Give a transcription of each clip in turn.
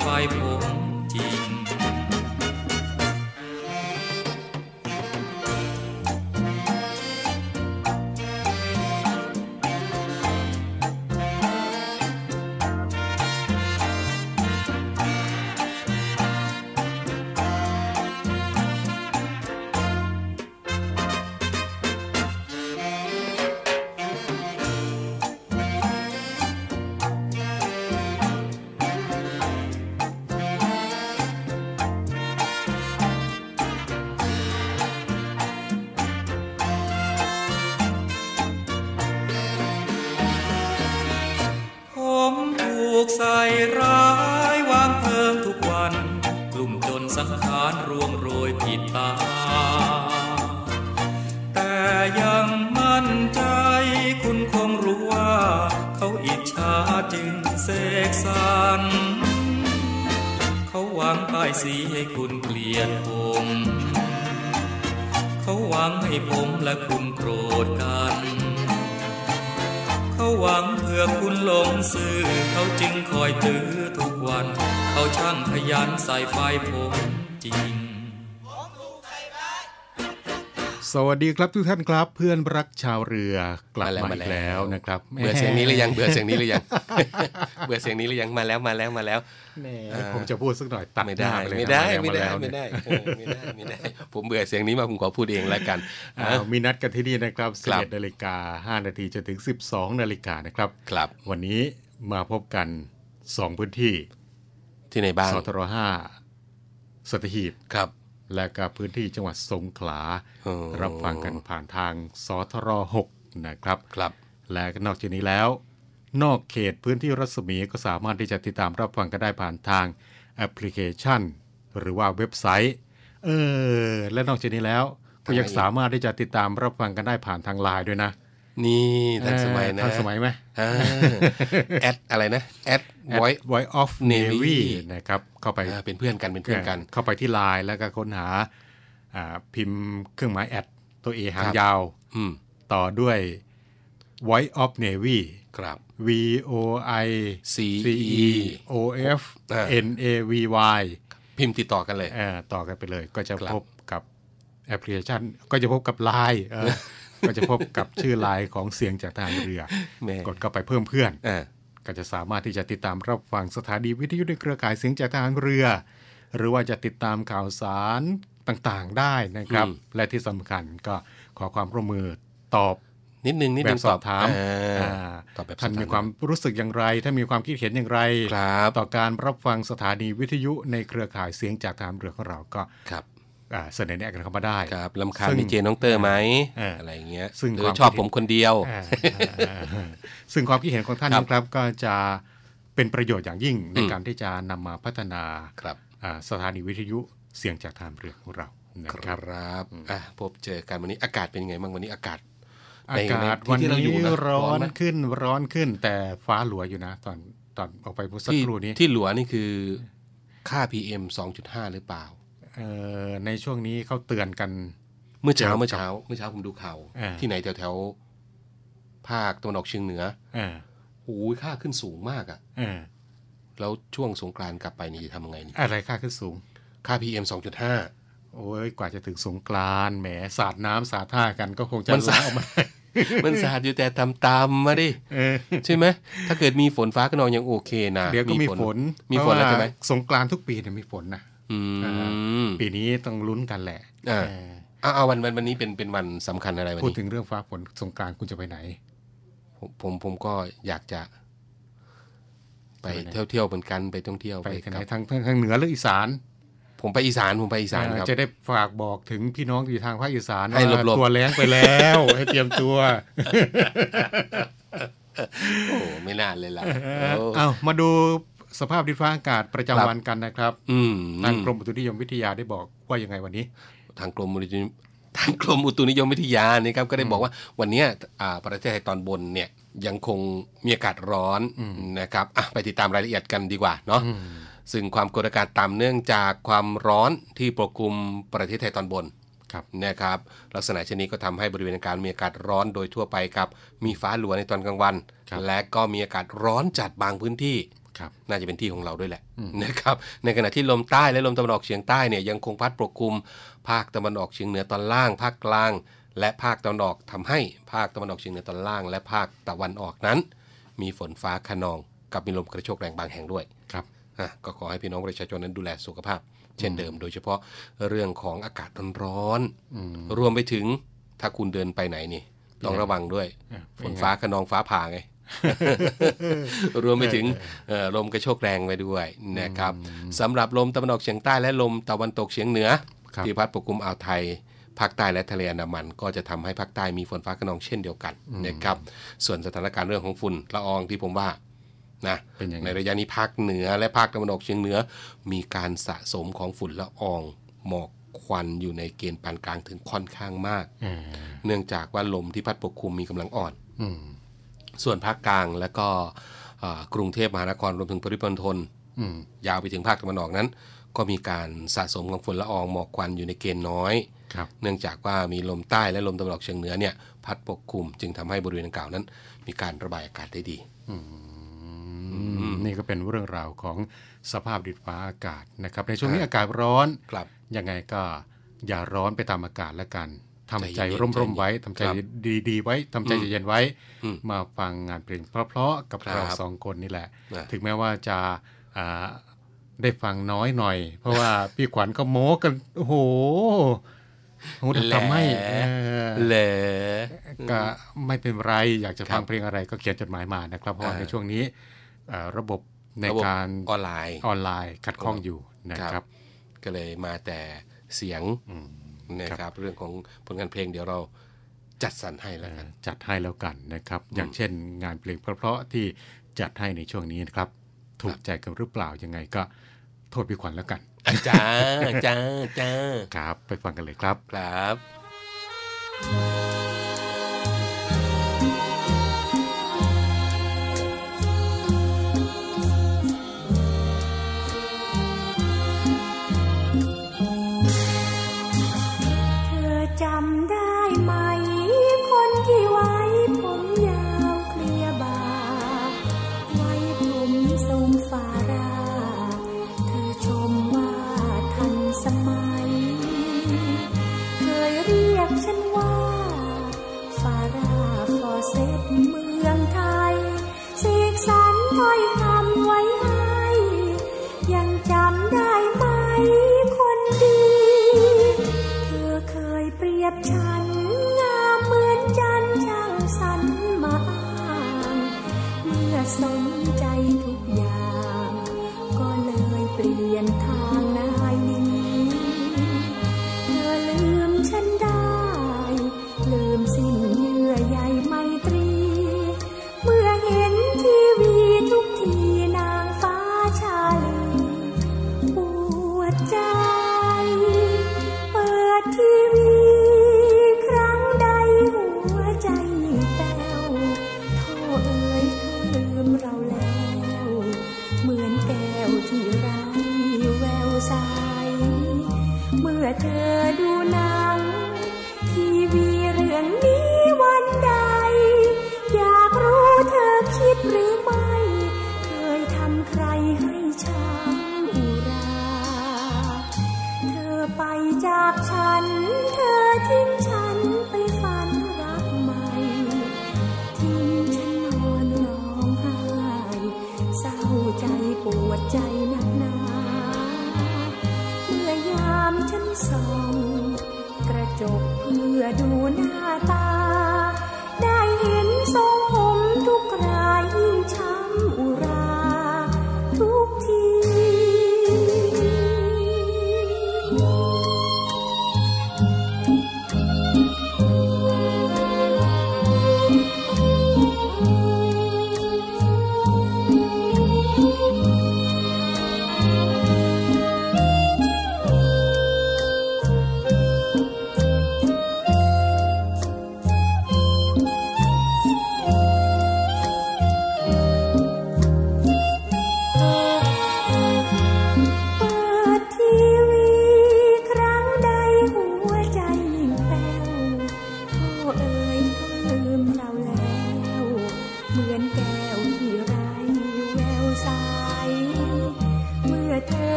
ยันใส่ไฟผมจริง ดีครับทุกท่านครับ เพื่อนรักชาวเรือกลับมามาอีแล้วกแล้วนะครับเบื่อเสียงนี้หรือยังเบื่อเสียงนี้หรือยังเบื่อเสียงนี้หรือยังมาแล้วมาแล้วมาแล้วแหมผมจะพูดสักหน่อยตัดไม่หได้น้าปเลยไม่นะได้าไม่ได้แล้วไม่เนี่ยได้เออไม่ได้ไม่ได้ ผมเบื่อเสียงนี้มาผมขอพูดเองแล้วกันอ้าวมีนัดกันที่นี่นะครับครับ11นาฬิกา5นาทีจนถึง12นาฬิกานะครับครับ วันนี้มาพบกัน2พื้นที่ที่ไหนบ้างสทร5สัตหีบครับ และก็พื้นที่จังหวัดสงขลาอ๋อรับฟังกันผ่านทางสทร6นะครับครับ และนอกจากนี้แล้ว นอกเขตพื้นที่รัศมีก็สามารถที่จะติดตามรับฟังกันได้ผ่านทางแอปพลิเคชัน หรือว่าเว็บไซต์เออและนอกจากนี้แล้วก็ยังสามารถที่จะติดตามรับฟังกันได้ผ่านทางไลน์ด้วยนะ นี่ทันสมัยนะทันสมัยไหมอ่าat อะไรนะ at voice Voice of Navy Navy นะครับเข้าไปอ่าเป็นเพื่อนกันเป็นเพื่อนกัน เข้าไปที่ไลน์แล้วก็ค้นหาอ่าพิมพ์เครื่องหมาย at ตัว A หางครับยาวอืมต่อด้วย Voice of Navy ครับ V O I C C E E O F อ่า N A V Y พิมพ์ติดต่อกันเลยเอ่อต่อกันไปเลย ก็จะครับพบกับแอปพลิเคชันก็จะพบกับไลน์เออ ก็จะพบกับชื่อไลน์ของเสียงจากทางเรือแหม่กดเข้าไปเพิ่มเพื่อนอ่าก็จะสามารถที่จะติดตามรับฟังสถานีวิทยุในเครือข่ายเสียงจากทางเรือ หรือว่าจะติดตามข่าวสารต่างๆได้นะครับ และที่สำคัญก็ขอความร่วมมือตอบนิดนึงนิดแบนึบงสอบถามอ่าอ่าตอบแบบท่านสอบถามมีความรู้สึกอย่างไรถ้ามีความคิดเห็นอย่างไรครับต่อการรับฟังสถานีวิทยุในเครือข่ายเสียงจากทางเรือของเราก็ครับอ่า เสนอแนะกันเข้ามาได้ครับลำคาญซึ่งดีเจน้องเตอร์ไหมเออออะไรอย่างเงี้ยซึ่งหรืควาอมชอบคิดผมคนเดียวอ่าอ่าอ่าซึ่งความคิดเห็นของท่านครับนะครับก็จะเป็นประโยชน์อย่างยิ่งในอืมการที่จะนำมาพัฒนาครับอ่าสถานีวิทยุเสียงจากทางเรือของเรานะคครัรับบอะพบเจอกันวันนี้อากาศเป็นยังไงบ้างวันนี้อากาศอากาศในวันที่เราอยู่นี้นะร้อร้อนนไหมขึ้นร้อนขึ้น แต่ฟ้าหลัวอยู่นะ ตอนตอนออกไปเมื่อสักที่ครู่นี้ที่หลัวนี่คือค่า PM 2.5 หรือเปล่าเอ่อ ในช่วงนี้เขาเตือนกัน เมื่อเช้าเกี่ยวกับเมื่อเช้า เมื่อเช้าผมดูข่าวอ่าที่ไหนแถวแถวๆภาคตะวันออกเฉียงเหนือเออโอ้ยค่าขึ้นสูงมากอะเออแล้วช่วงสงกรานต์กลับไปนี่จะทำยังไงนี่ อะไรค่าขึ้นสูง ค่า PM 2.5 โอ้ยกว่าจะถึงสงกรานต์แหมสาดน้ำสาดท่ากันก็คงจะมันสาดล้ออกมามันสาดอยู่แต่ตำๆมาดิเออใช่ไหม ถ้าเกิดมีฝนฟ้าขนองยังโอเคนะ เดี๋ยวก็มีฝน มีฝนแล้วใช่ไหมเพราะว่าสงกรานต์ทุกปีเนี่ยมีฝนนะอืม ปีนี้ต้องลุ้นกันแหละอ่าเออเอาเอาวันวันวันนี้เป็นเป็นวันสำคัญอะไรวันพูดนี้ถึงเรื่องฟ้าฝนสงกรานต์คุณจะไปไหน ผมผมผมก็อยากจะไปไปไหนเที่ยวเที่ยวเหมือนกันไปท่องเที่ยวไปกันไหนกับทางทางทางเหนือหรืออีสาน ผมไปอีสานผมไปอีสานครับจะได้ฝากบอกถึงพี่น้องที่อยู่ทางภาคอีสานให้หลว่าบๆตัวแรงไปแล้ว ให้เตรียมตัวโอ้ไม่น่าเลยล่ะโอ้เอามาดู สภาพดินฟ้าอากาศประครับจำวันกันนะครับ อืมทางกรมอุตุนิยมวิทยาได้บอกว่ายังไงวันนี้ ทางกรมอุตุนิทางกรมอุตุนิยมวิทยานี่ครับก็ได้บอกว่าวันเนี้ยอ่าประเทศไทยตอนบนเนี่ยยังคงมีอากาศร้อนนะครับอะไปติดตามรายละเอียดกันดีกว่าเนาะซึ่งความกดอากาศต่ำเนื่องจากความร้อนที่ปกคลุมประเทศไทยตอนบนครับนะครับลักษณะเช่นนี้ก็ทำให้บริเวณการมีอากาศร้อนโดยทั่วไปครับ มีฟ้าหลัวในตอนกลางวันครับและก็มีอากาศร้อนจัดบางพื้นที่ครับ น่าจะเป็นที่ของเราด้วยแหละนะครับในขณะที่ลมใต้และลมตะวันออกเฉียงใต้เนี่ยยังคงพัดปกคลุม ภาคตะวันออกเฉียงเหนือตอนล่าง ภาคกลาง และภาคตะวันออกทำให้ภาคตะวันออกเฉียงเหนือตอนล่าง และภาคตะวันออกนั้น มีฝนฟ้าคะนองกับมีลมกระโชกแรงบางแห่งด้วยครับอะก็ขอให้พี่น้องประชาชนนั้นดูแลสุขภาพ เช่นเดิม โดยเฉพาะเรื่องของอากาศร้อนๆรวมไปถึงถ้าคุณเดินไปไหนนี่ต้องระวังด้วยเออฝนฟ้าคะนองฟ้าผ่าไง รวมไปถึงเอ่อลมกระโชกแรงไปด้วยนะครับสำหรับลมตะวันออกเฉียงใต้และลมตะวันตกเฉียงเหนือครับที่พัดปกคลุมอ่าวไทยภาคใต้และทะเลอันดามัน ก็จะทำให้ภาคใต้มีฝนฟ้าขนองเช่นเดียวกันนะครับส่วนสถานการณ์เรื่องของฝุ่นละอองที่ผมว่านะเป็นยังไงในระยะนี้ภาคเหนือและภาคตะวันออกเฉียงเหนือ มีการสะสมของฝุ่นละอองหมอกควันอยู่ในเกณฑ์ปานกลางถึงค่อนข้างมากเออเนื่องจากว่าลมที่พัดปกคลุมมีกำลังอ่อนอืม ส่วนภาคกลางและก็เอ่อกรุงเทพมหานครรวมถึงปริมณฑลอืมยาวไปถึงภาคตะวันออกนั้น ก็มีการสะสมของฝุ่นละอองหมอกควันอยู่ในเกณฑ์น้อยครับเนื่องจากว่ามีลมใต้และลมตะวันออกเฉียงเหนือเนี่ยพัดปกคลุมจึงทำให้บริเวณดังกล่าวนั้น มีการระบายอากาศได้ดีนี่ก็เป็นเรื่องราวของสภาพดินฟ้าอากาศนะครับ ในช่วงนี้อากาศร้อนครับยังไงก็อย่าร้อนไปตามอากาศแล้วกัน ทำใจใจเย็นร่มๆไว้ทำใจครับดีๆไว้ทำใจเย็นๆไว้อืมมาฟังงานเพลงเพราะๆกับครับเราสองคนนี่แหละนะถึงแม้ว่าจะอ่าได้ฟังน้อยหน่อย เพราะว่าพี่ขวัญก็โม้กันโอ้โหโหทำให้เออเหลก็ไม่เป็นไร อยากจะครัฟับงเพลงอะไรก็เขียนจดหมายมานะครับ เพราะว่าอ่าในช่วงนี้เอ่อระบบในระบบการออนไลน์ออนไลน์ขัดข้องอยู่นะคครัรับบก็เลยมาแต่เสียง นะครับ เรื่องของผลงานเพลงเดี๋ยวเราจัดสรรให้แล้วกันจัดให้แล้วกันนะครับ อย่างเช่นงานเพลงเพราะๆที่จัดให้ในช่วงนี้นะครับ ถูกใจกันหรือเปล่ายังไงก็โทษพี่ขวัญแล้วกันจ้าจ้าจ้าครับ ไปฟังกันเลยครับครับ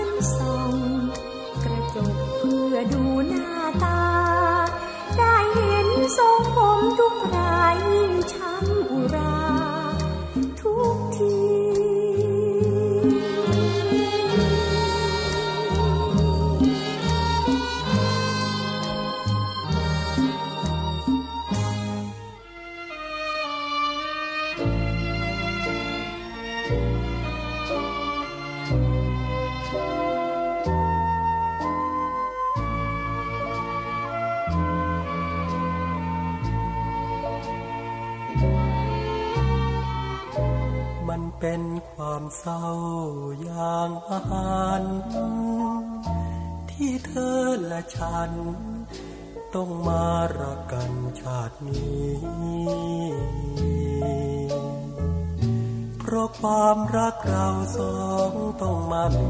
ฉันส่องกระจกเพื่อดูหน้าตา ได้เห็นทรงผมทุกรายยิ่งช้ำอุรา เศร้าอย่างอาหารที่เธอและฉัน ต้องมารักกันชาตินี้ เพราะความรักเราสองต้องมามี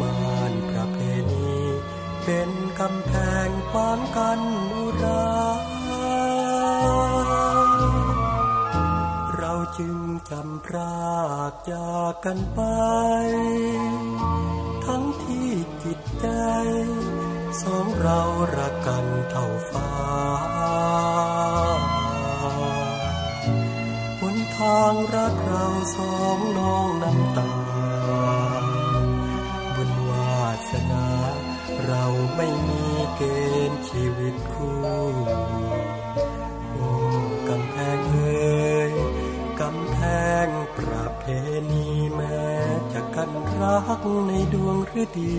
มานประเพณี เป็นกำแพงขวางกันอุรา จึงจำพรากจากกันไป ทั้งที่จิตใจ สองเรารักกันเท่าฟ้าหนทางรักเราสองน้องน้ำตาบุญวาสนา เราไม่มีเกณฑ์ชีวิตคู่ รักในดวงฤดี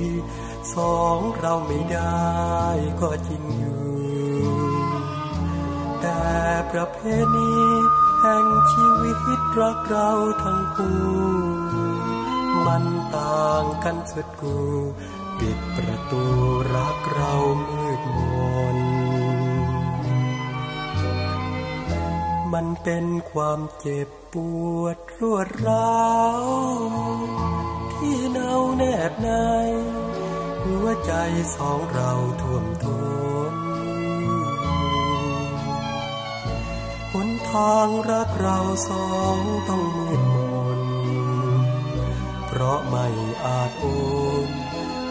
สองเราไม่ได้ก็จริงอยู่ แต่ประเพณีแห่งชีวิตรักเราทั้งคู่ มันต่างกันสุดกูปิดประตูรักเรามืดมน มันเป็นความเจ็บปวดรวดร้าว เนาแนบในหัวใจสองเราท่วมทนหนทางรักเราสองต้องมืดมน เพราะไม่อาจโอน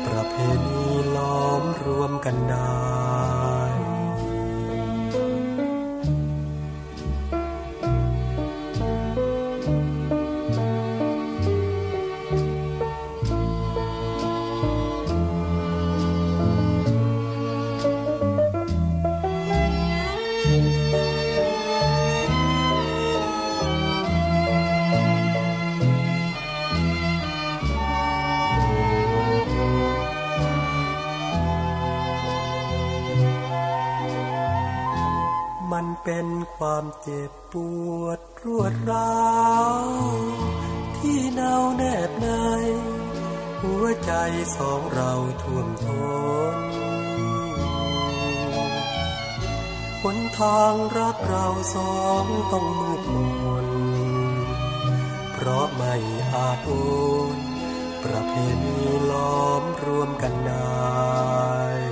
ประเพณีล้อมรวมกันได้ เป็นความเจ็บปวดรวดร้าวที่เนาแนบใน หัวใจสองเราท่วมทนหนทางรักเราสองต้องมืดมนเพราะไม่อาจโอนประเพณีล้อมรวมกันได้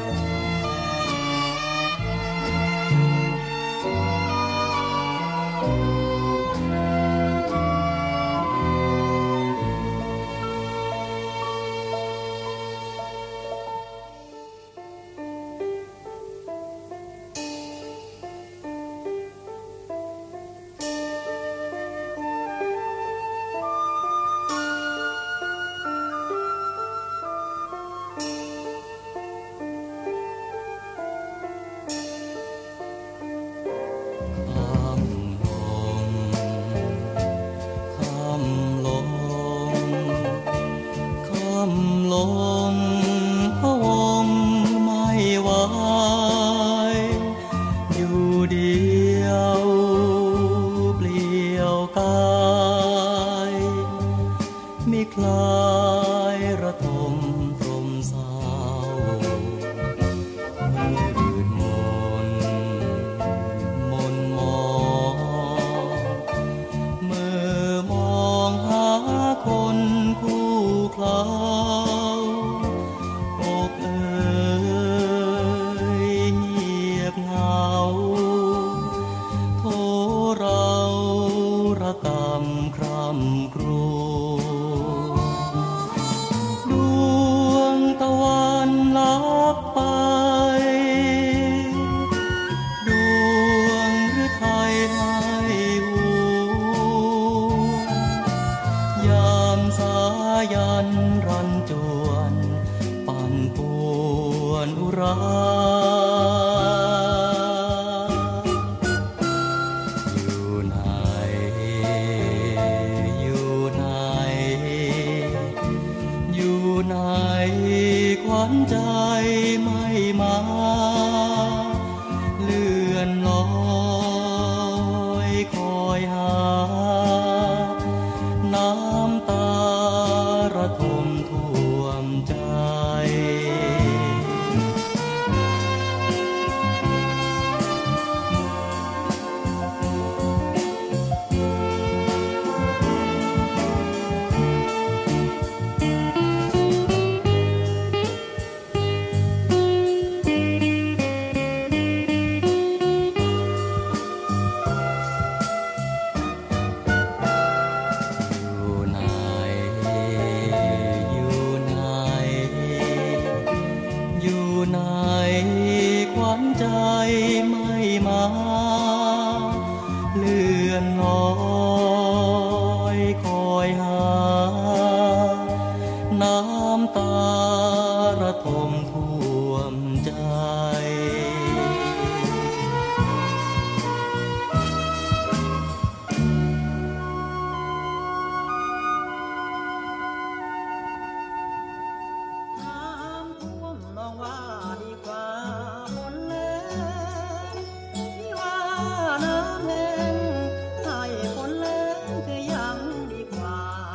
รัก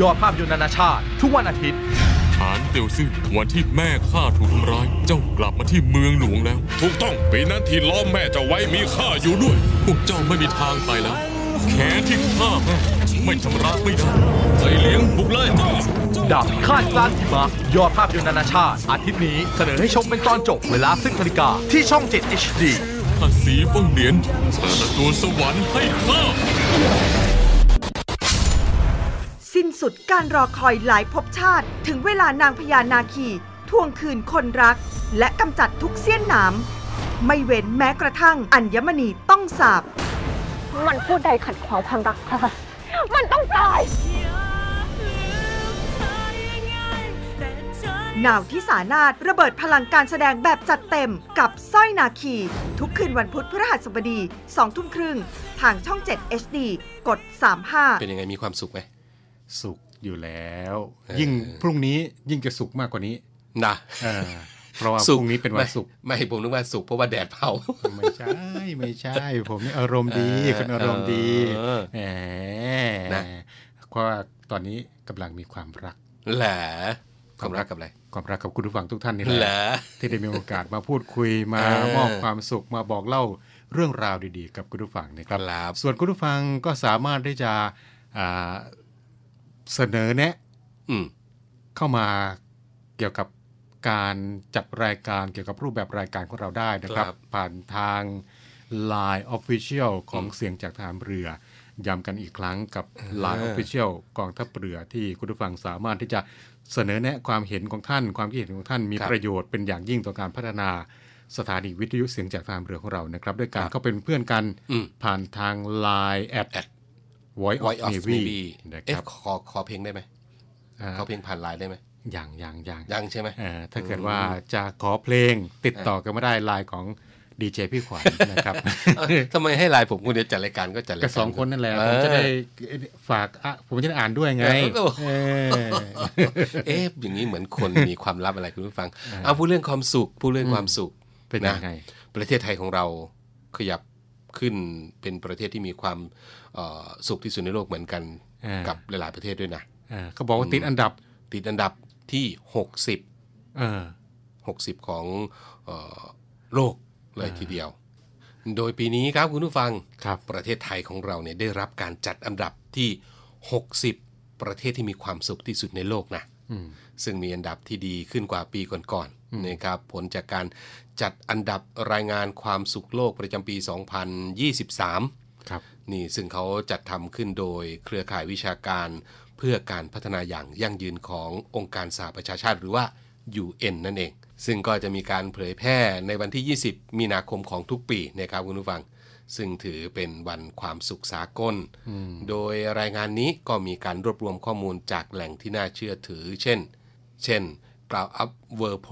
ยอมให้ใครบุกมาย่ำยียอดภาพยนตร์นานาชาติ ทุกวันอาทิตย์ ฐานเตียวซื่อวันที่แม่ข้าถูกทำร้าย เจ้ากลับมาที่เมืองหลวงแล้ว ถูกต้องปีนั้นที่ล้อมแม่เจ้าไว้มีข้าอยู่ด้วย พวกเจ้าไม่มีทางไปแล้ว แขนที่ฆ่าแม่ไม่ชำระไม่ได้ใจเลี้ยงบุกไล่เจ้าดาบพิฆาตกลางหิมะยอดภาพยนตร์นานาชาติ อาทิตย์นี้เสนอให้ชมเป็นตอนจบเวลาซึ่งนาฬิกาที่ช่อง 7 HD ข้าสีเฟิงเหรียญเปิดประตูสวรรค์ให้ข้า สิ้นสุดการรอคอยหลายภพชาติ ถึงเวลานางพญานาคีทวงคืนคนรัก และกำจัดทุกเสี้ยนหนามไม่เว้นแม้กระทั่งอัญมณีต้องสาบ มันพูดใดขัดขวางความรักค่ะมันต้องตายนาวที่สานาถระเบิดพลังการแสดงแบบจัดเต็มกับสร้อยนาคี ทุกคืนวันพุธพฤหัสบดี2ทุ่มครึ่งทางช่อง 7 HD กด 35 เป็นยังไงมีความสุขไหม สุขอยู่แล้วเออยิ่งพรุ่งนี้ยิ่งจะสุขมากกว่านี้นะเออเพราะว่าพสุขรุ่งนี้เป็นวันศุกร์ไม่ไม่ผมนึกว่าสุขเพราะว่าแดดเผาไม่ใช่ไม่ใช่ ผมนี่อารมณ์ดีเออคุณอารมณ์ดีเออแหมนะเพราะว่าตอนนี้กำลังมีความรักแหละความรักกับอะไรความรักกับคุณผู้ฟังทุกท่านนี่เหแหรละอที่ได้มีโอกาสมาพูดคุยมาเออมอบความสุขมาบอกเล่าเรื่องราวดีๆ กับคุณผู้ฟังนะครับครับส่วนคุณผู้ฟังก็สามารถที่จะอ่า เสนอแนะอืมเข้ามาเกี่ยวกับการจัดรายการเกี่ยวกับรูปแบบรายการของเราได้นะครับครับ ผ่านทาง Line Official ของเสียงจากทหารเรือ ย้ำกันอีกครั้งกับ Line Official กองทัพเรือที่คุณผู้ฟังสามารถที่จะเสนอแนะความเห็นของท่าน ความคิดเห็นของท่านมีครับประโยชน์เป็นอย่างยิ่งต่อการพัฒนาสถานีวิทยุเสียงจากทหารเรือของเรานะครับ ด้วยการครับเข้าเป็นเพื่อนกันอืมผ่านทาง Line at Voice of Voice of Navy Navy นะคเอ๊ะรับขอขอเพลงได้ไหมอ่าขอเพลงผ่านไลน์ได้ไหมอย่างอย่างอย่างยังใช่ไหมเอ่อถ้าเกิดว่าจะขอเพลงติดต่อกันไม่ได้ไลน์ของดีเจพี่ขวัญนะครับเอ้าทำไมให้ไลน์ผมคนเดียวจัดรายการก็จัดรายก็การสองคนนั่นแหละเอผมอจะได้ฝากอะผมจะได้อ่านด้วยไงเออเออเอ๊ะอย่างนี้เหมือนคนมีความลับอะไรคุณผู้ฟัง เอาพูดเรื่องความสุขพูดเรื่องความสุขเป็นยังไง ประเทศไทยของเราขยับ ขึ้นเป็นประเทศที่มีความเอ่อสุขที่สุดในโลกเหมือนกันอ่ากักับหลายๆประเทศด้วยนะเออเขาบอกว่าติดอันดับติดอันดับที่ 60เออ60 ของเออโลกเลยทีเดียว โดยปีนี้ครับคุณผู้ฟังครับประเทศไทยของเราเนี่ยได้รับการจัดอันดับที่ 60 ประเทศที่มีความสุขที่สุดในโลกนะอืมซึ่งมีอันดับที่ดีขึ้นกว่าปีก่อนๆนะครับผลจากการ จัดอันดับรายงานความสุขโลกประจำปี 2023 ครับ นี่ซึ่งเขาจัดทำขึ้นโดยเครือข่ายวิชาการเพื่อการพัฒนาอย่างยั่งยืนขององค์การสหประชาชาติหรือว่า UN นั่นเอง ซึ่งก็จะมีการเผยแพร่ในวันที่ 20 มีนาคมของทุกปีนะครับคุณผู้ฟัง ซึ่งถือเป็นวันความสุขสากล โดยรายงานนี้ก็มีการรวบรวมข้อมูลจากแหล่งที่น่าเชื่อถือ เช่น เช่นกล่าวอัพเวอร์โพ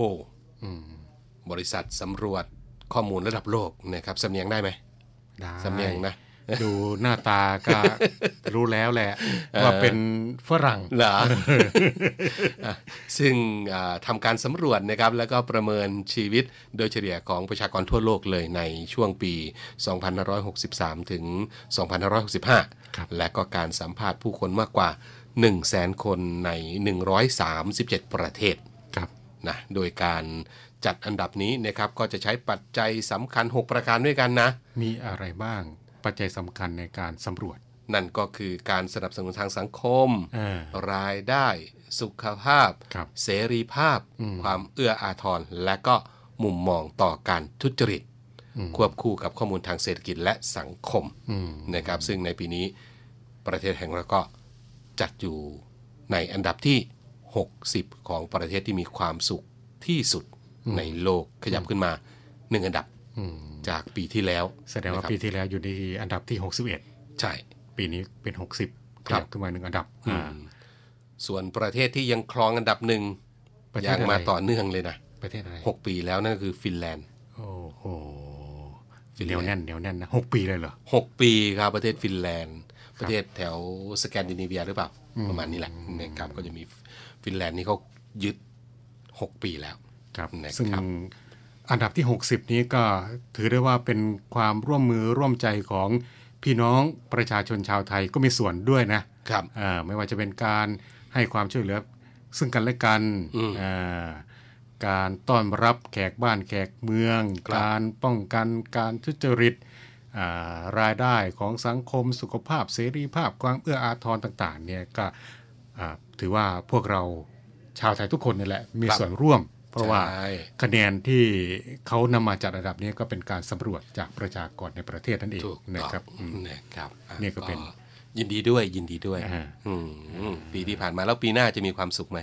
บริษัทสำรวจข้อมูลระดับโลกนะครับสำเนียงได้ไหมได้สำเนียงนะ ดูหน้าตาก็รู้แล้วแหละ ว่าเป็นฝรั่งเหรออะซึ่งอ่าทำการสำรวจนะครับ แล้วก็ประเมินชีวิตโดยเฉลี่ยของประชากรทั่วโลกเลยในช่วงปี 2563 ถึง 2565 และก็การสัมภาษณ์ผู้คนมากกว่า 100,000 คนใน 137 ประเทศครับนะโดยการ จัดอันดับนี้นะครับก็จะใช้ปัจจัยสำคัญ 6 ประการด้วยกันนะ มีอะไรบ้างปัจจัยสำคัญในการสำรวจ นั่นก็คือการสนับสนุนทางสังคมเออรายได้ สุขภาพครับเสรีภาพอืมความเอื้ออาทร และก็มุมมองต่อการทุจริตอืมควบคู่กับข้อมูลทางเศรษฐกิจและสังคมอืมนะครับ ซึ่งในปีนี้ประเทศแห่งเราก็จัดอยู่ในอันดับที่ 60 ของประเทศที่มีความสุขที่สุด ในโลกขยับขึ้นมาหนึ่งอันดับอืมจากปีที่แล้ว แสดงว่านะครับปีที่แล้วอยู่ในอันดับที่ 61 ใช่ ปีนี้เป็น 60ขครับยับขึ้นมาหนึ่งอันดับอือ่ามส่วนประเทศที่ยังครองอันดับหนึ่งประเทศยังมาอะไรต่อเนื่องเลยนะประเทศอะไรหกปีแล้วนั่นก็คือฟินแลนด์ โอ้โหฟินเหแลนด์นียวแน่นเหนียวแน่นนะหกปีเลยเหรอหกปีครับประเทศฟินแลนด์ ประเทศแถวสแกนดิเนเวียหรือเปล่าอืมประมาณนี้แหละนะครับก็จะมีฟินแลนด์นี่เขายึด6ปีแล้ว ครับนะครับซึ่งอันดับที่ 60 นี้ก็ถือได้ว่าเป็นความร่วมมือร่วมใจของพี่น้องประชาชนชาวไทยก็มีส่วนด้วยนะครับอ่าไม่ว่าจะเป็นการให้ความช่วยเหลือ ซึ่งกันและกันอ่าการต้อนรับแขกบ้านแขกเมือง การป้องกันการทุจริตอ่ารายได้ของสังคมสุขภาพเสรีภาพความเอื้ออาทรต่าง ๆ เนี่ยก็อ่าถือว่าพวกเราชาวไทยทุกคนนี่แหละมีครับส่วนร่วม เพราะว่าใช่คะแนนที่เขานำมาจัดระดับนี้ก็เป็นการสำรวจจากประชากรในประเทศนั่นเองถูกนะครับต้องอืมนะครับอะนี่ก็เป็นยินดีด้วยยินดีด้วยอ่าอืมอืมปีที่ผ่านมาแล้วปีหน้าจะมีความสุขไหม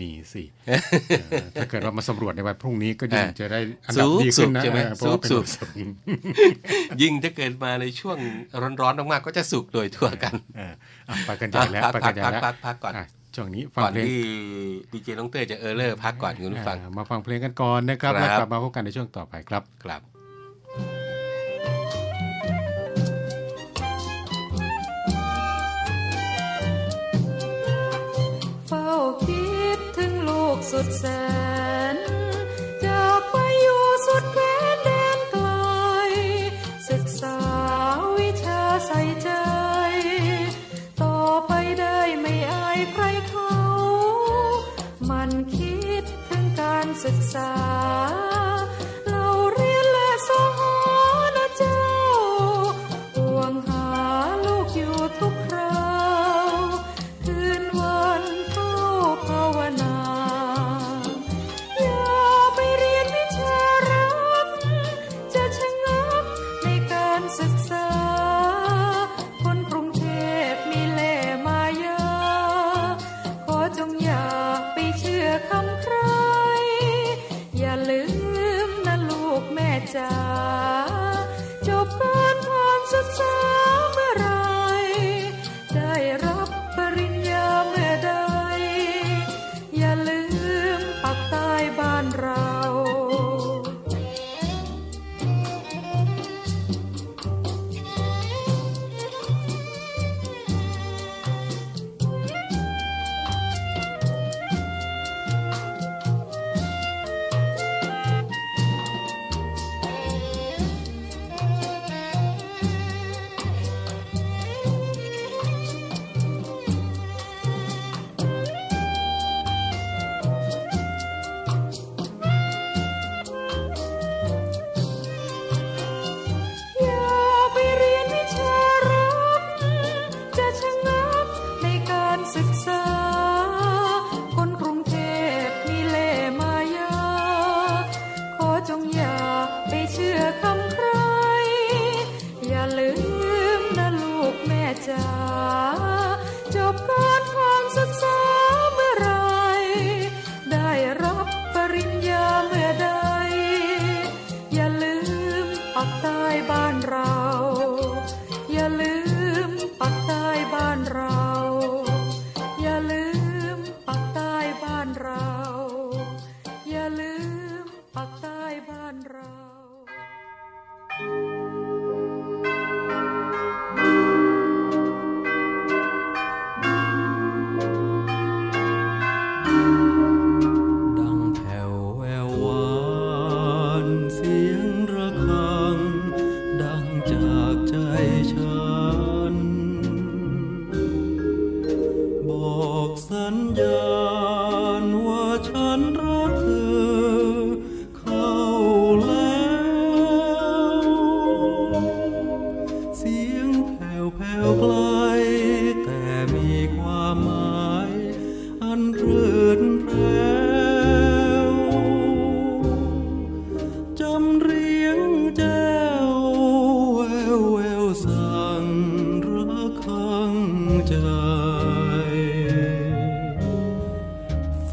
มีสิเออถ้าเกิดว่ามาสำรวจในวันพรุ่งนี้ก็ยิ่งอ่าจะได้อันดับสุขดีขึ้นนะสุขใช่ไหมเออเพราะว่าเป็นสุวัขนศุกร์ยิ่งถ้าเกิดมาในช่วงร้อนๆมากๆก็จะสุขโดยทั่วกันเอออะไปกันใหญ่แล้วพักไปกันใหญ่แล้วพักพักพักก่อนะ ช่วงนี้ฟังก่อนเพลงที่ดีเจน้องเต้ยจะเออเลอร์พักก่อนคุณผู้ฟังอ่ามาฟังเพลงกันก่อนนะครับครับแล้วกลับมาพบกันในช่วงต่อไปครับครับเฝ้าคิดถึงลูกสุดแสน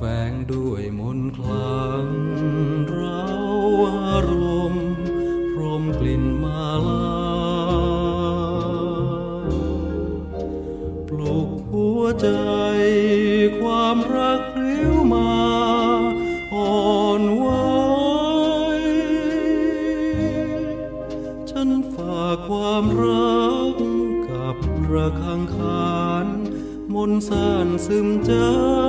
แฝงด้วยมนต์คลังเราอารมณ์พรมกลิ่นมาลาปลุกหัวใจความรักเรียวมาอ่อนไหวฉันฝากความรักกับระฆังขานมนสานซึมใจจ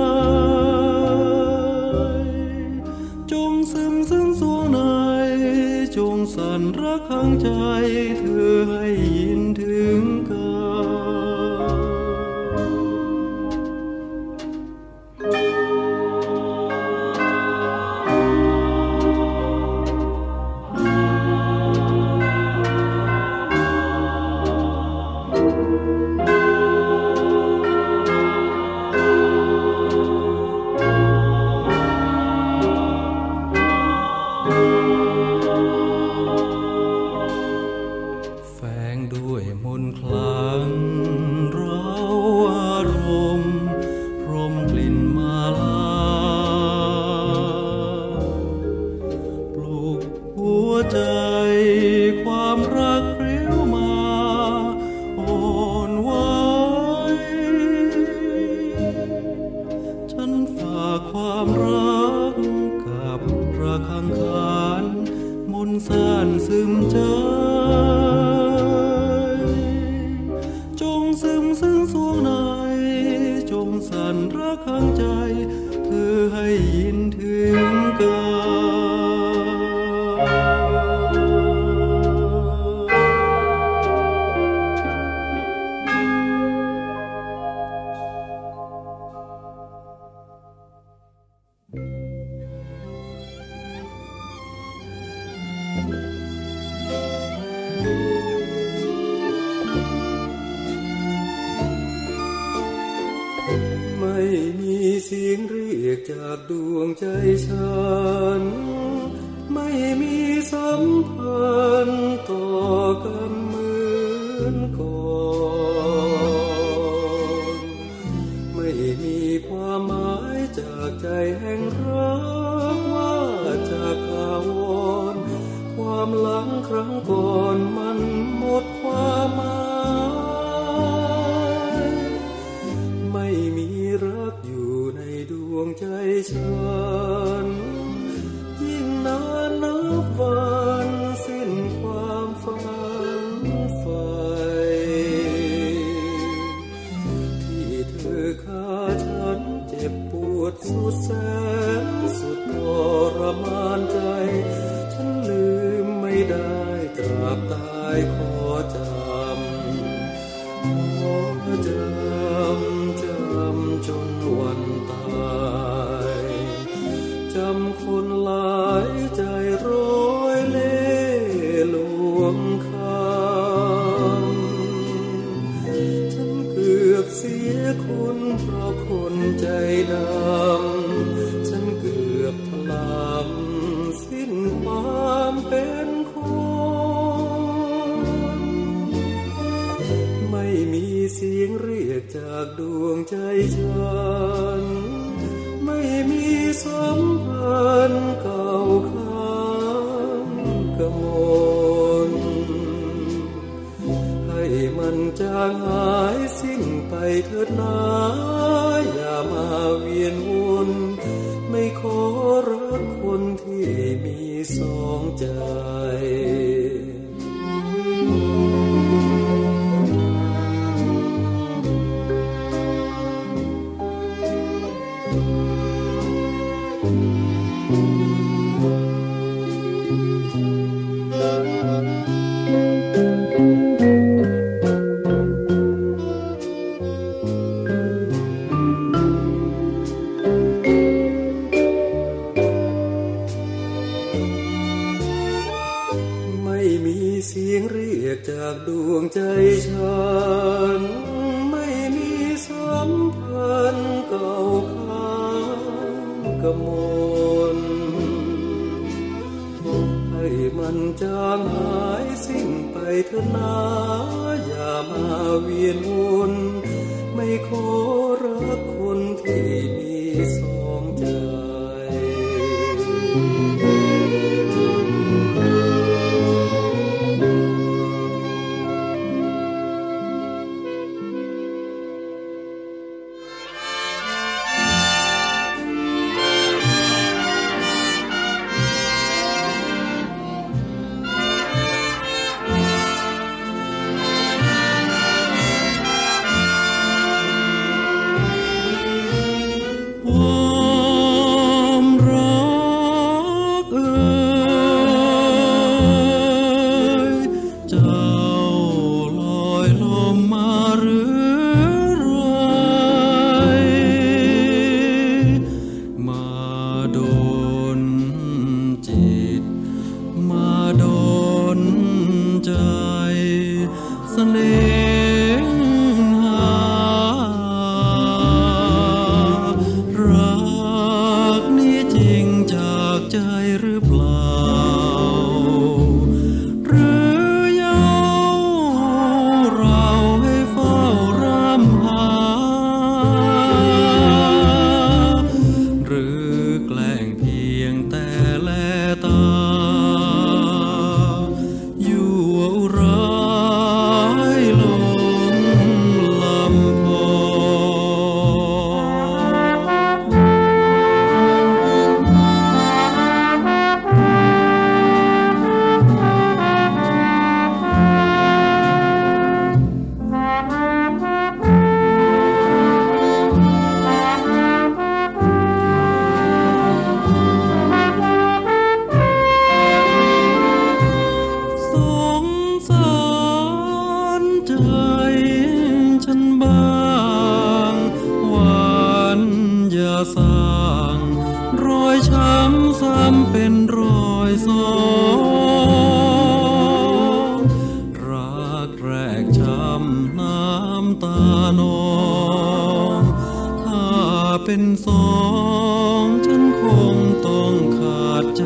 เธอให้ยินถึง สร้างรอยช้ำซ้ำเป็นรอยสองรักแรกช้ำน้ำตานองถ้าเป็นสองฉันคงต้องขาดใจ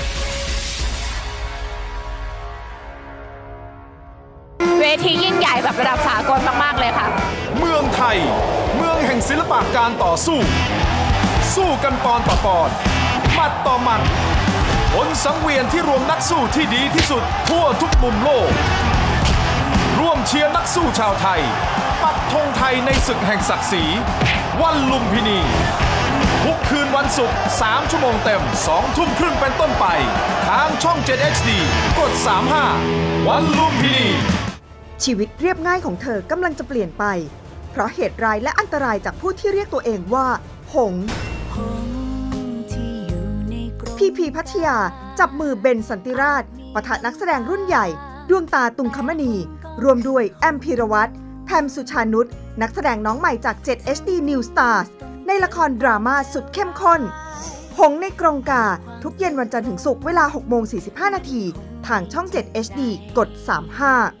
เวทียิ่งใหญ่แบบระดับสากลมาก ๆ เลยค่ะ เมืองไทย เมืองแห่งศิลปะการต่อสู้ สู้กันปอนต่อปอนหมัดต่อหมัดผลสังเวียนที่รวมนักสู้ที่ดีที่สุดทั่วทุกมุมโลก ร่วมเชียร์นักสู้ชาวไทย ปักธงไทยในศึกแห่งศักดิ์ศรีวันลุมพินี ทุกคืนวันศุกร์3ชั่วโมงเต็ม 2 ทุ่มครึ่งเป็นต้นไป ทางช่อง 7 HD กด 35 วันลุมพินี ชีวิตเรียบง่ายของเธอกำลังจะเปลี่ยนไป เพราะเหตุร้ายและอันตรายจากผู้ที่เรียกตัวเองว่า หงส์พีพีพัทยา จับมือเบนสันติราชปะทะนักแสดงรุ่นใหญ่ ดวงตาตุงคมณี รวมด้วยแอมพีรวัตรแพมสุชานุชนักแสดงน้องใหม่จาก 7 HD New Stars ในละครดราม่าสุดเข้มข้น หงส์ในกรงกา ทุกเย็นวันจันทร์ถึงศุกร์เวลา6โมง45 นาที ทางช่อง 7 HD กด 35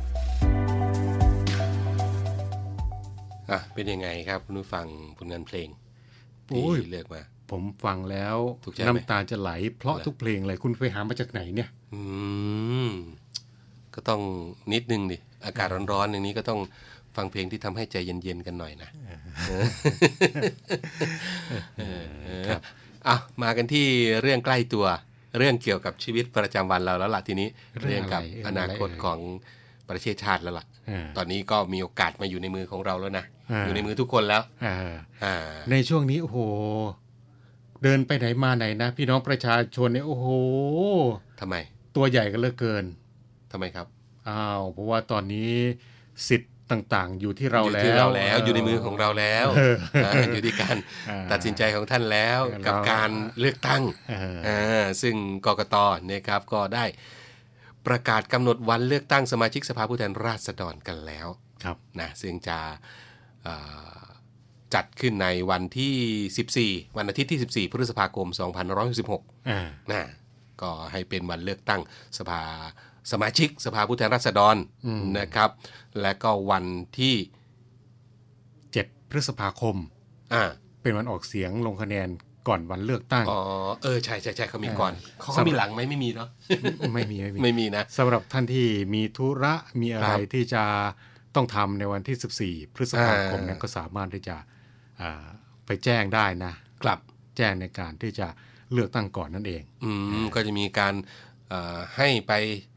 อะเป็นยังไงครับคุณผู้ฟังผลงานเพลงโอ้ยที่เลือกมา ผมฟังแล้วถูกใจไหมน้ำตาจะไหล เพราะทุกเพลงเลยคุณไปหามาจากไหนเนี่ย อืมก็ต้องนิดนึงดิอากาศร้อนๆอย่างนี้ก็ต้องฟังเพลงที่ทำให้ใจเย็นๆกันหน่อยนะครับอะมากันที่เรื่องใกล้ตัว เรื่องเกี่ยวกับชีวิตประจำวันเราแล้วล่ะทีนี้ เรื่องเรื่องกับอะไรเรื่องออะไรนาคตของ ประเทศชาติแล้วล่ะอ่าตอนนี้ก็มีโอกาสมาอยู่ในมือของเราแล้วนะอ่าอยู่ในมือทุกคนแล้วอ่าอ่าในช่วงนี้โอ้โห เดินไปไหนมาไหนนะ พี่น้องประชาชนเนี่ยโอ้โหทำไม ตัวใหญ่กันเหลือเกินทำไมครับอ้าวเพราะว่าตอนนี้สิทธิ์ต่างๆ อยู่ที่เราอยู่แล้วที่เราแล้วอยู่ในมือของเราแล้วเอออ่าอยู่ที่การอ่าตัดสินใจของท่านแล้วเรากับการเลือกตั้งเอออ่าซึ่งกกตนะครับก็ได้ ประกาศกำหนดวันเลือกตั้งสมาชิกสภาผู้แทนราษฎรกันแล้วครับนะซึ่งจะอ่าจัดขึ้นในวันที่ 14 วันอาทิตย์ที่ 14 พฤษภาคม 2566อ่านะก็ให้เป็นวันเลือกตั้งสภาสมาชิกสภาผู้แทนราษฎรอืมนะครับ และก็วันที่ 7 พฤษภาคมอ่าเป็นวันออกเสียงลงคะแนน ก่อนวันเลือกตั้ง อ๋อ เออ ใช่ใช่ใช่เขามีก่อนเออเขาก็มีหลังไหมไม่มีเนาะ ไม่มี ไม่มี ไม่มีนะสำหรับท่านที่มีธุระมีอะไรครับที่จะต้องทำในวันที่ 14 พฤษภาคมอ่านั้นก็สามารถที่จะอ่าไปแจ้งได้นะ กลับแจ้งในการที่จะเลือกตั้งก่อนนั่นเอง อืม ก็จะมีการเอ่อให้ไป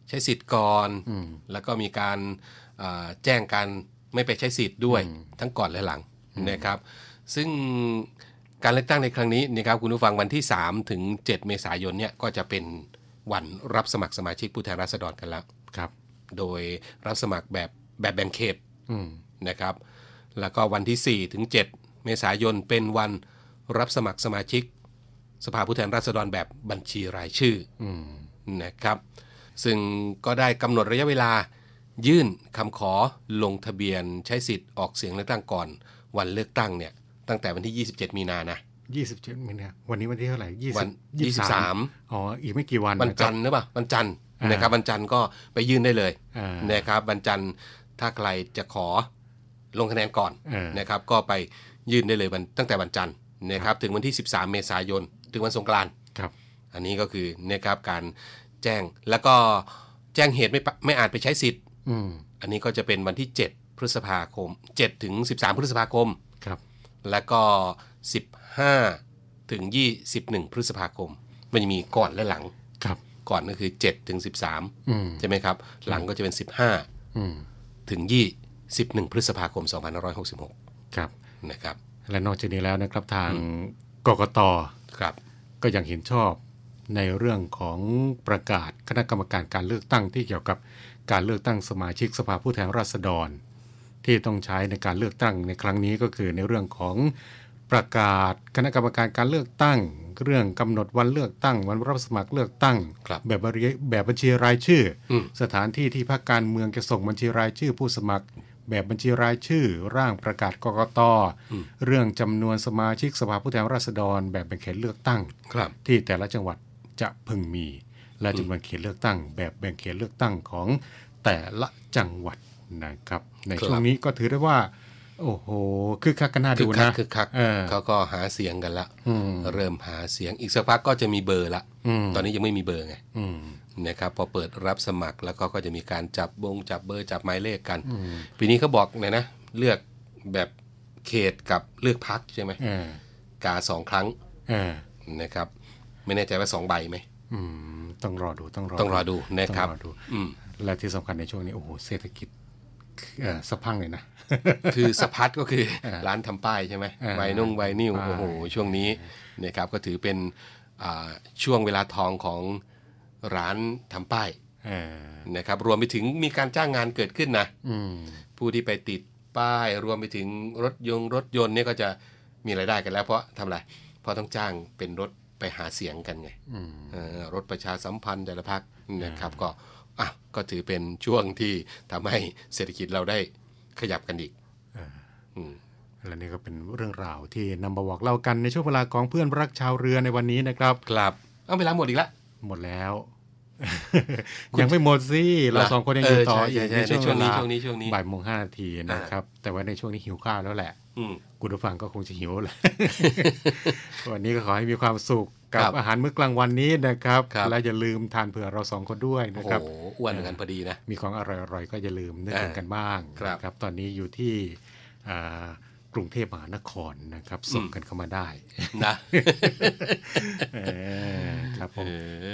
ใช้สิทธิ์ก่อนอืมแล้วก็มีการเอ่อแจ้งการไม่ไปใช้สิทธิ์ด้วยทั้งก่อนและหลังนะครับ ซึ่ง การเลือกตั้งในครั้งนี้นะครับคุณผู้ฟังวันที่ 3 ถึง 7 เมษายนเนี่ยก็จะเป็นวันรับสมัครสมาชิกผู้แทนราษฎรกันแล้วครับ โดยรับสมัครแบบแบบแบ่งเขตอืมนะครับ แล้วก็วันที่ 4 ถึง 7 เมษายนเป็นวันรับสมัครสมาชิก สภาผู้แทนราษฎรแบบบัญชีรายชื่ออืมนะครับ ซึ่งก็ได้กำหนดระยะเวลายื่นคำขอลงทะเบียนใช้สิทธิ์ออกเสียงเลือกตั้งก่อน วันเลือกตั้งเนี่ย ตั้งแต่วันที่ 27 มีนานะ27มินาวันนี้วันที่เท่าไหร่20วัน23อ๋ออีกไม่กี่วันวันจันทร์หรือเปล่าวันจันทร์นะครับวันจันทร์ก็ไปยื่นได้เลยอ่านะครับวันจันทร์ถ้าใครจะขอลงคะแนนก่อนเออนะครับ ก็ไปยื่นได้เลยวันตั้งแต่วันจันทร์นะครับถึงวันที่ 13 เมษายน ถึงวันสงกรานต์ครับ อันนี้ก็คือนะครับการแจ้งแล้วก็แจ้งเหตุไม่ปะไม่อาจไปใช้สิทธิ์อืมอันนี้ก็จะเป็นวันที่ 7 พฤษภาคม 7 ถึง 13 พฤษภาคมครับ แล้วก็ 15 ถึง 21 พฤษภาคม มันจะมีก่อนและหลังครับ ก่อนก็คือ 7 ถึงอืม13 ใช่ไหมครับ หลังก็จะเป็นอืม15 ถึง 21 พฤษภาคม 2566 ครับนะครับ และนอกจากนี้แล้วนะครับทางกกตครับ ก็ยังเห็นชอบในเรื่องของประกาศคณะกรรมการการเลือกตั้งที่เกี่ยวกับการเลือกตั้งสมาชิกสภาผู้แทนราษฎร ที่ต้องใช้ในการเลือกตั้งในครั้งนี้ก็คือในเรื่องของประกาศคณะกรรมการการเลือกตั้ง เรื่องกำหนดวันเลือกตั้ง วันรับสมัครเลือกตั้งครับแบบบริแบบบัญชีรายชื่ออมสถานที่ที่พรรคการเมืองจะส่งบัญชีรายชื่อผู้สมัคร แบบบัญชีรายชื่อ ร่างประกาศกกตเรื่องจำนวนสมาชิกสภาผู้แทนราษฎร แบบแบ่งเขตเลือกตั้งครับที่แต่ละจังหวัดจะพึงมี และจำนวนเขตเลือกตั้ง แบบแบ่งเขตเลือกตั้งของแต่ละจังหวัด นะครับ ในครับช่วงนี้ก็ถือได้ว่า โอ้โหคือคักกันน่าคึดูกคันะกคึกคักเออเขาก็หาเสียงกันละอืมเริ่มหาเสียงอีกสักพักก็จะมีเบอร์ละอืมตอนนี้ยังไม่มีเบอร์ไงอืมนะครับพอเปิดรับสมัครแล้วก็ก็จะมีการจับบงจับเบอร์จับหมายเลขกันอืมปีนี้เขาบอกเนี่ยนะ เลือกแบบเขตกับเลือกพักใช่ไหมเออกาสองครั้งเออนะครับ ไม่แน่ใจว่าสองใบไหมอืมต้องรอดูต้องรอต้องรอดูนะครับต้องรอดูอืมและที่สำคัญในช่วงนี้โอ้โหเศรษฐกิจเออ สะพรังเลยนะ คือสะพัดก็คือเออร้านทำป้ายใช่ไหมเออไวนุ่งไวนิวป้ายโอ้โหช่วงนี้นะครับก็ถือเป็นอ่าช่วงเวลาทองของร้านทำป้ายเออนะครับรวมไปถึงมีการจ้างงานเกิดขึ้นนะอืมผู้ที่ไปติดป้าย รวมไปถึงรถยงรถยนต์เนี่ยก็จะมีรายได้กันแล้ว เพราะทำอะไรเพราะต้องจ้างเป็นรถไปหาเสียงกันไงอืมเอ่อรถประชาสัมพันธ์แต่ละพักนะครับก็ อะก็ถือเป็นช่วงที่ทำให้เศรษฐกิจเราได้ขยับกันอีกเอออืมและนี่ก็เป็นเรื่องราวที่นำมาบอกเล่ากันในช่วงเวลาของเพื่อนรักชาวเรือในวันนี้นะครับครับเอาเวลาหมดอีกแล้วหมดแล้วยังไม่หมดสิเราสองคนยังอยู่ต่อเอออีใช่กใช่ในช่วงในเวช่ลาวงนี้ช่วงนี้บ่ายโมงห้านาทีนะครับ แต่ว่าในช่วงนี้หิวข้าวแล้วแหละอืมคุณผู้ฟังก็คงจะหิวแหละวันนี้ก็ขอให้มีความสุข กับครับอาหารมื้อกลางวันนี้นะครับครับและอย่าลืมทานเผื่อเราสองคนด้วยโอ้นะโหครับอ้วนเหมือนกันพอดีนะมีของอร่อยๆก็อย่าลืมนึกถึงกันบ้างครับนะครับตอนนี้อยู่ที่อ่ากรุงเทพมหานครนะครับส่งกันเข้ามาได้นะเออครับผมเอ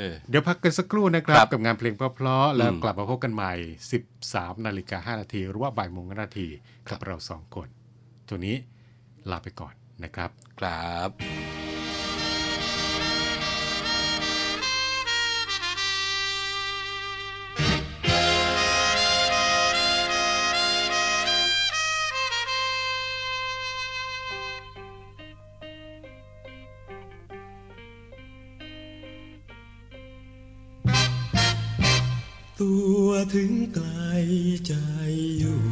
อเดี๋ยวพักกันสักครู่นะครับครับกับงานเพลงเพราะๆแล้วอืมกลับมาพบกันใหม่ 13นาฬิกา5นาทีหรือว่าบ่ายโมงนาทีกับเราสองคนตัวนี้ลาไปก่อนนะครับ ครับ ตัวถึงไกลใจอยู่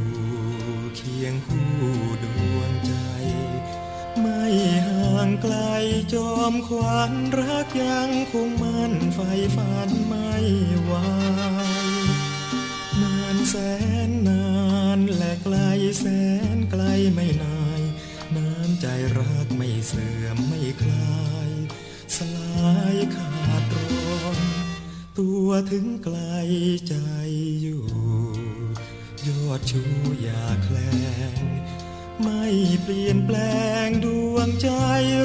เคียงคู่ดวงใจ ไม่ห่างไกลจอมขวัญรักยังคงมั่นไฟฝันไม่ไหวนานแสนนานและไกลแสนไกลไม่นายน้ำใจรักไม่เสื่อมไม่คลาย สลายขา วถึงไกลใจอยู่ ยอดชูอย่าแคลง ไม่เปลี่ยนแปลงดวงใจ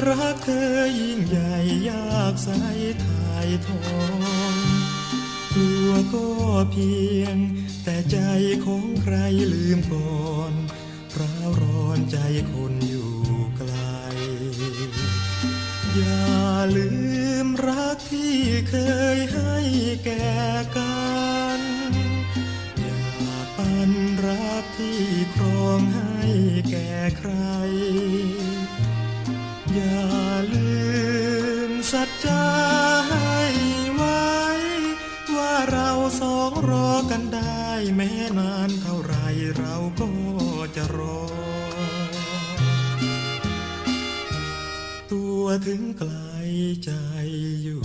รักเธอยิ่งใหญ่ยากสายถ่ายทองกลัวก็เพียง แต่ใจของใครลืมก่อนร้าวร้อนใจคนอยู่ไกล อย่าลืมรักที่เคยให้แก่กันอย่าปันรักที่ครองให้แก่ใคร อย่าลืมสัจจาให้ไว้ ว่าเราสองรอกันได้แม้นานเท่าไรเราก็จะรอ ถึงไกลใจอยู่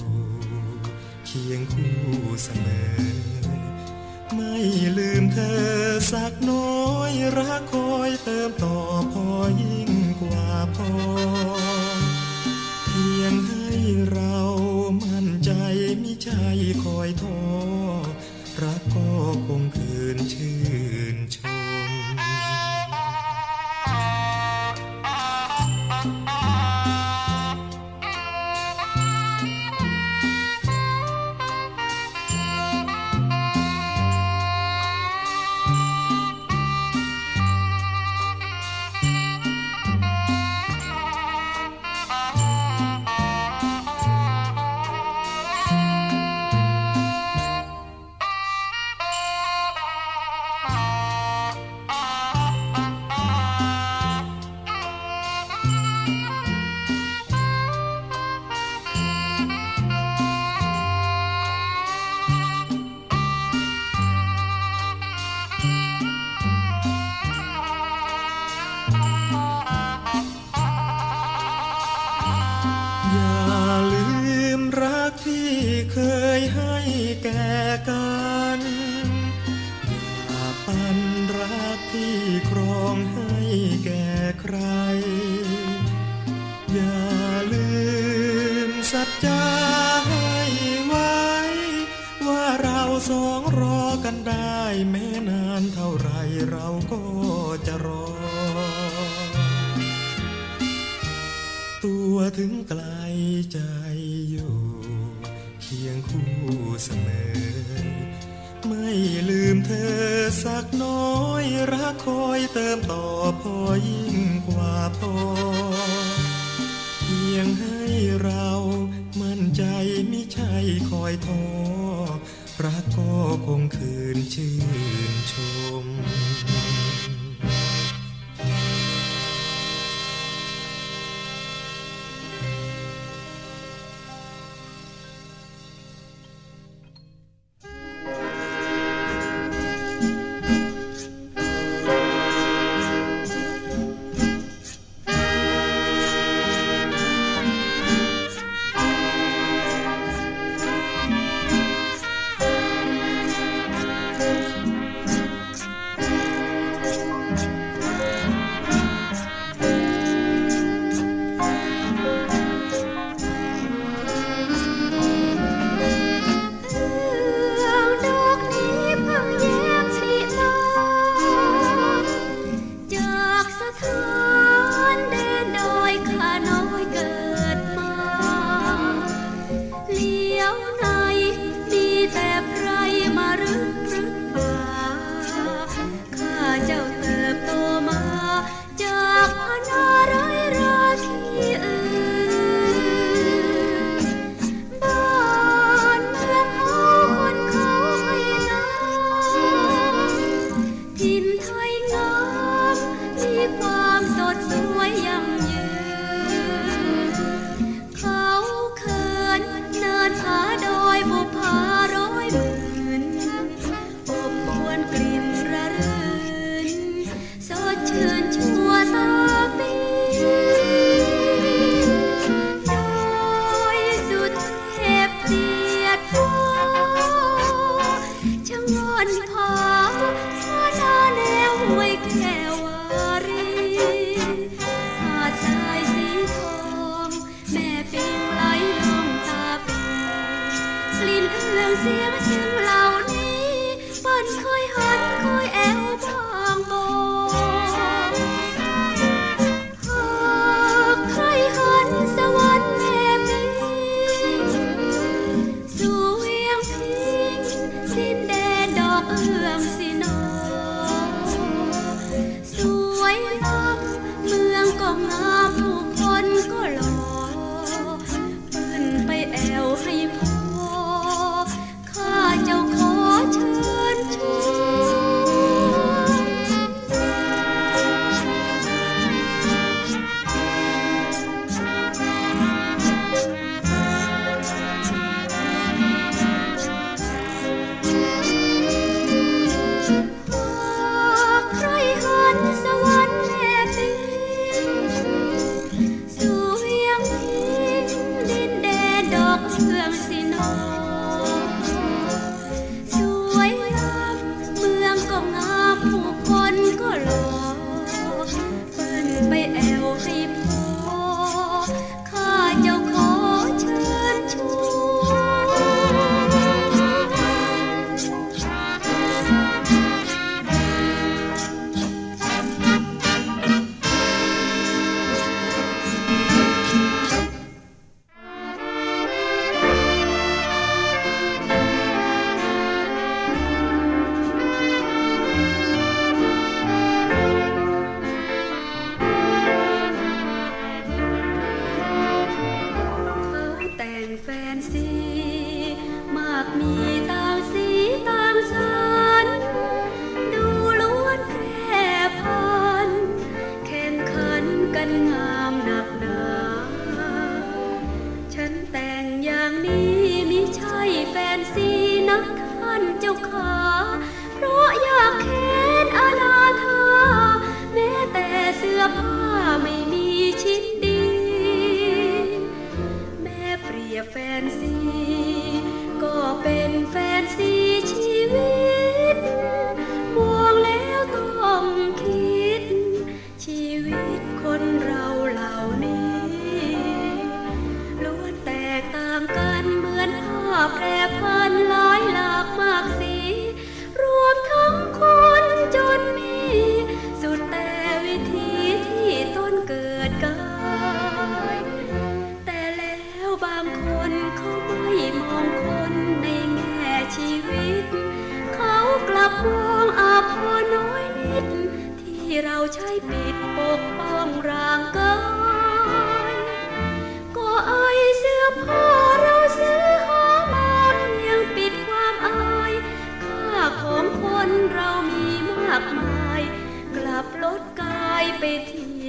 เคียงคู่เสมอ ไม่ลืมเธอสักน้อยรักคอยเติมต่อพอยิ่งกว่าพอ เพียงให้เรามั่นใจไม่ใช่คอยท้อรักก็คงคืนชื่อ ไม่ลืมเธอสักน้อยรักคอยเติมต่อพอยิ่งกว่าพอ เพียงให้เรามั่นใจไม่ใช่คอยทอรักก็คงคืนชื่นชม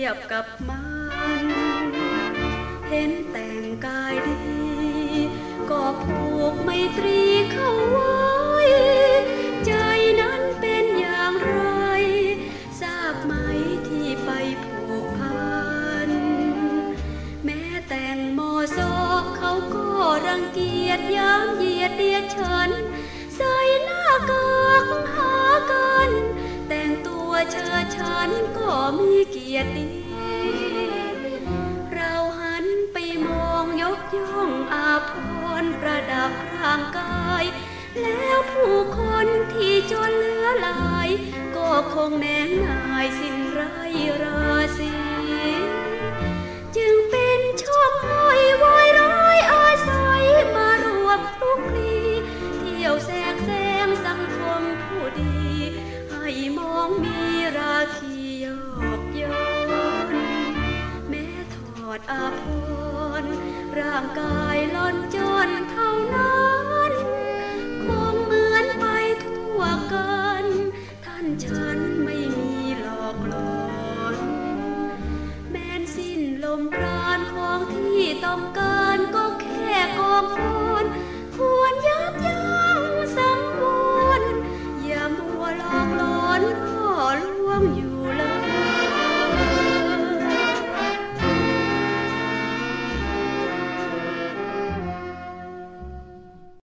ทียบกับมัน เห็นแต่งกายดี ก็ผูกไมตรีเข้าไว้ ใจนั้นเป็นอย่างไร ทราบไหมที่ไปผูกพัน แม้แต่งมอซอเขาก็รังเกียจยามเหยียดเดียดฉัน ชาฉันก็มีเกียรติ เราหันไปมองยกย่องอาภรณ์ประดับร่างกาย แล้วผู้คนที่จนเหลือหลาย ก็คงแนงนายสิ้นไรร อดอาภรณ์ร่างกายล่อนจนเท่านั้นคงเหมือนไปทั่วกัน ท่านชัย